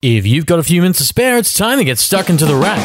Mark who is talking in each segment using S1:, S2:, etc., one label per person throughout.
S1: If you've got a few minutes to spare, it's time to get stuck into the wrap.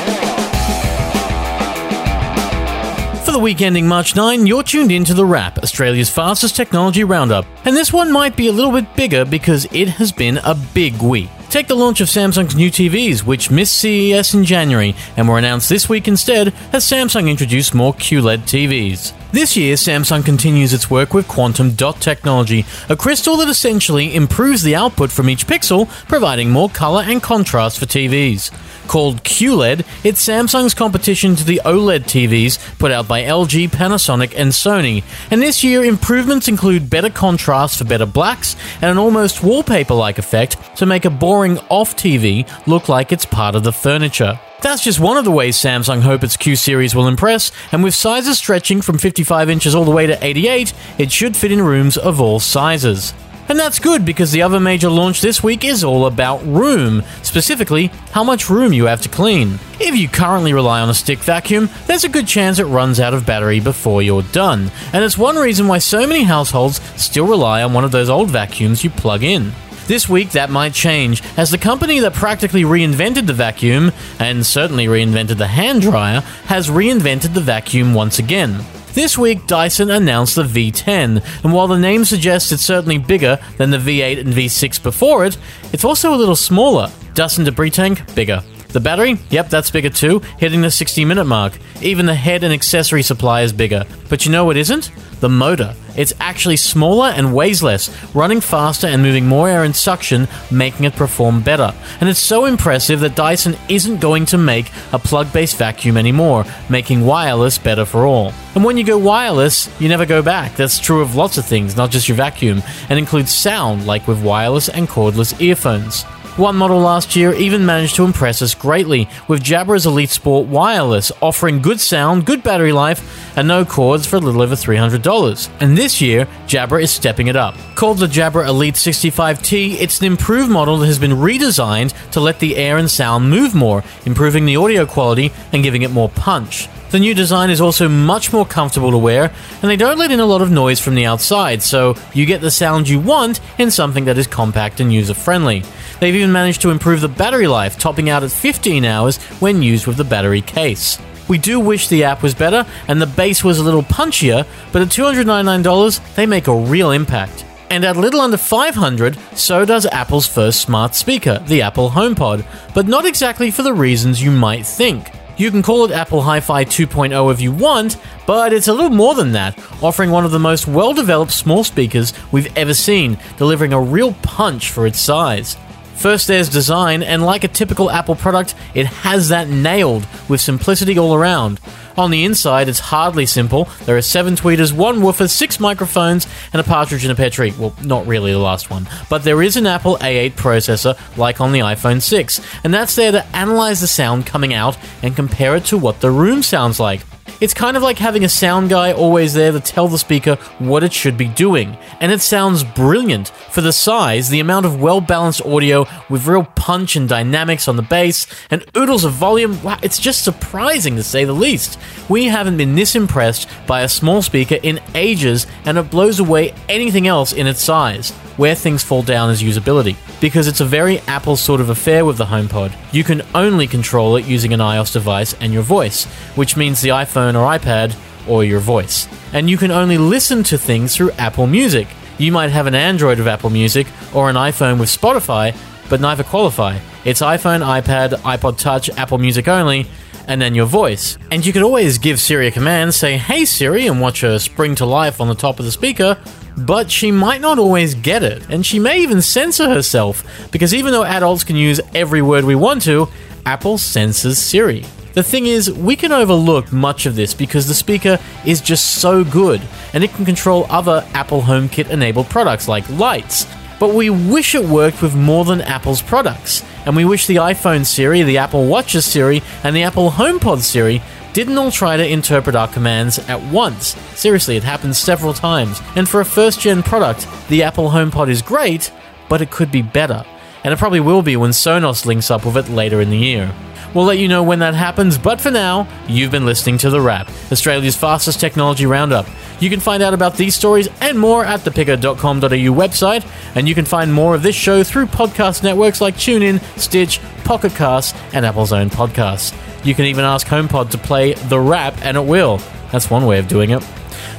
S1: For the week ending March 9, you're tuned into The Wrap, Australia's fastest technology roundup. And this one might be a little bit bigger because it has been a big week. Take the launch of Samsung's new TVs, which missed CES in January and were announced this week instead as Samsung introduced more QLED TVs. This year, Samsung continues its work with quantum dot technology, a crystal that essentially improves the output from each pixel, providing more color and contrast for TVs. Called QLED, it's Samsung's competition to the OLED TVs put out by LG, Panasonic, and Sony. And this year, improvements include better contrast for better blacks and an almost wallpaper like effect to make a boring off TV look like it's part of the furniture. That's just one of the ways Samsung hope its Q series will impress, and with sizes stretching from 55 inches all the way to 88, it should fit in rooms of all sizes. And that's good because the other major launch this week is all about room, specifically, how much room you have to clean. If you currently rely on a stick vacuum, there's a good chance it runs out of battery before you're done, and it's one reason why so many households still rely on one of those old vacuums you plug in. This week, that might change, as the company that practically reinvented the vacuum, and certainly reinvented the hand dryer, has reinvented the vacuum once again. This week, Dyson announced the V10, and while the name suggests it's certainly bigger than the V8 and V6 before it, it's also a little smaller. Dust and debris tank, bigger. The battery? Yep, that's bigger too, hitting the 60 minute mark. Even the head and accessory supply is bigger. But you know what isn't? The motor. It's actually smaller and weighs less, running faster and moving more air in suction, making it perform better. And it's so impressive that Dyson isn't going to make a plug based vacuum anymore, making wireless better for all. And when you go wireless, you never go back. That's true of lots of things, not just your vacuum, and includes sound, like with wireless and cordless earphones. One model last year even managed to impress us greatly, with Jabra's Elite Sport Wireless offering good sound, good battery life, and no cords for a little over $300. And this year, Jabra is stepping it up. Called the Jabra Elite 65T, it's an improved model that has been redesigned to let the air and sound move more, improving the audio quality and giving it more punch. The new design is also much more comfortable to wear, and they don't let in a lot of noise from the outside, so you get the sound you want in something that is compact and user friendly. They've even managed to improve the battery life, topping out at 15 hours when used with the battery case. We do wish the app was better and the bass was a little punchier, but at $299, they make a real impact. And at little under 500, so does Apple's first smart speaker, the Apple HomePod, but not exactly for the reasons you might think. You can call it Apple Hi Fi 2.0 if you want, but it's a little more than that, offering one of the most well developed small speakers we've ever seen, delivering a real punch for its size. First, there's design, and like a typical Apple product, it has that nailed with simplicity all around. On the inside, it's hardly simple. There are seven tweeters, one woofer, six microphones, and a partridge in a pear tree. Well, not really the last one. But there is an Apple A8 processor, like on the iPhone 6, and that's there to analyze the sound coming out and compare it to what the room sounds like. It's kind of like having a sound guy always there to tell the speaker what it should be doing. And it sounds brilliant for the size, the amount of well balanced audio with real punch and dynamics on the bass, and oodles of volume. Wow, it's just surprising to say the least. We haven't been this impressed by a small speaker in ages, and it blows away anything else in its size. Where things fall down is usability, because it's a very Apple sort of affair with the HomePod. You can only control it using an iOS device and your voice, which means the iPhone or iPad or your voice. And you can only listen to things through Apple Music. You might have an Android with Apple Music or an iPhone with Spotify, but neither qualify. It's iPhone, iPad, iPod Touch, Apple Music only, and then your voice. And you could always give Siri a command, say, Hey Siri, and watch her spring to life on the top of the speaker, but she might not always get it, and she may even censor herself, because even though adults can use every word we want to, Apple censors Siri. The thing is, we can overlook much of this because the speaker is just so good, and it can control other Apple HomeKit enabled products like lights. But we wish it worked with more than Apple's products, and we wish the iPhone Siri, the Apple Watches Siri, and the Apple HomePod Siri didn't all try to interpret our commands at once. Seriously, it happens several times. And for a first gen product, the Apple HomePod is great, but it could be better. And it probably will be when Sonos links up with it later in the year. We'll let you know when that happens, but for now, you've been listening to The Wrap, Australia's fastest technology roundup. You can find out about these stories and more at thepicker.com.au website, and you can find more of this show through podcast networks like TuneIn, Stitch, Pocket Casts, and Apple's own podcasts. You can even ask HomePod to play The Wrap, and it will. That's one way of doing it.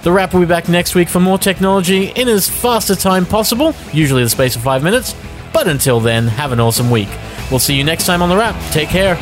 S1: The Wrap will be back next week for more technology in as fast a time possible, usually the space of five minutes. But until then, have an awesome week. We'll see you next time on The Wrap. Take care.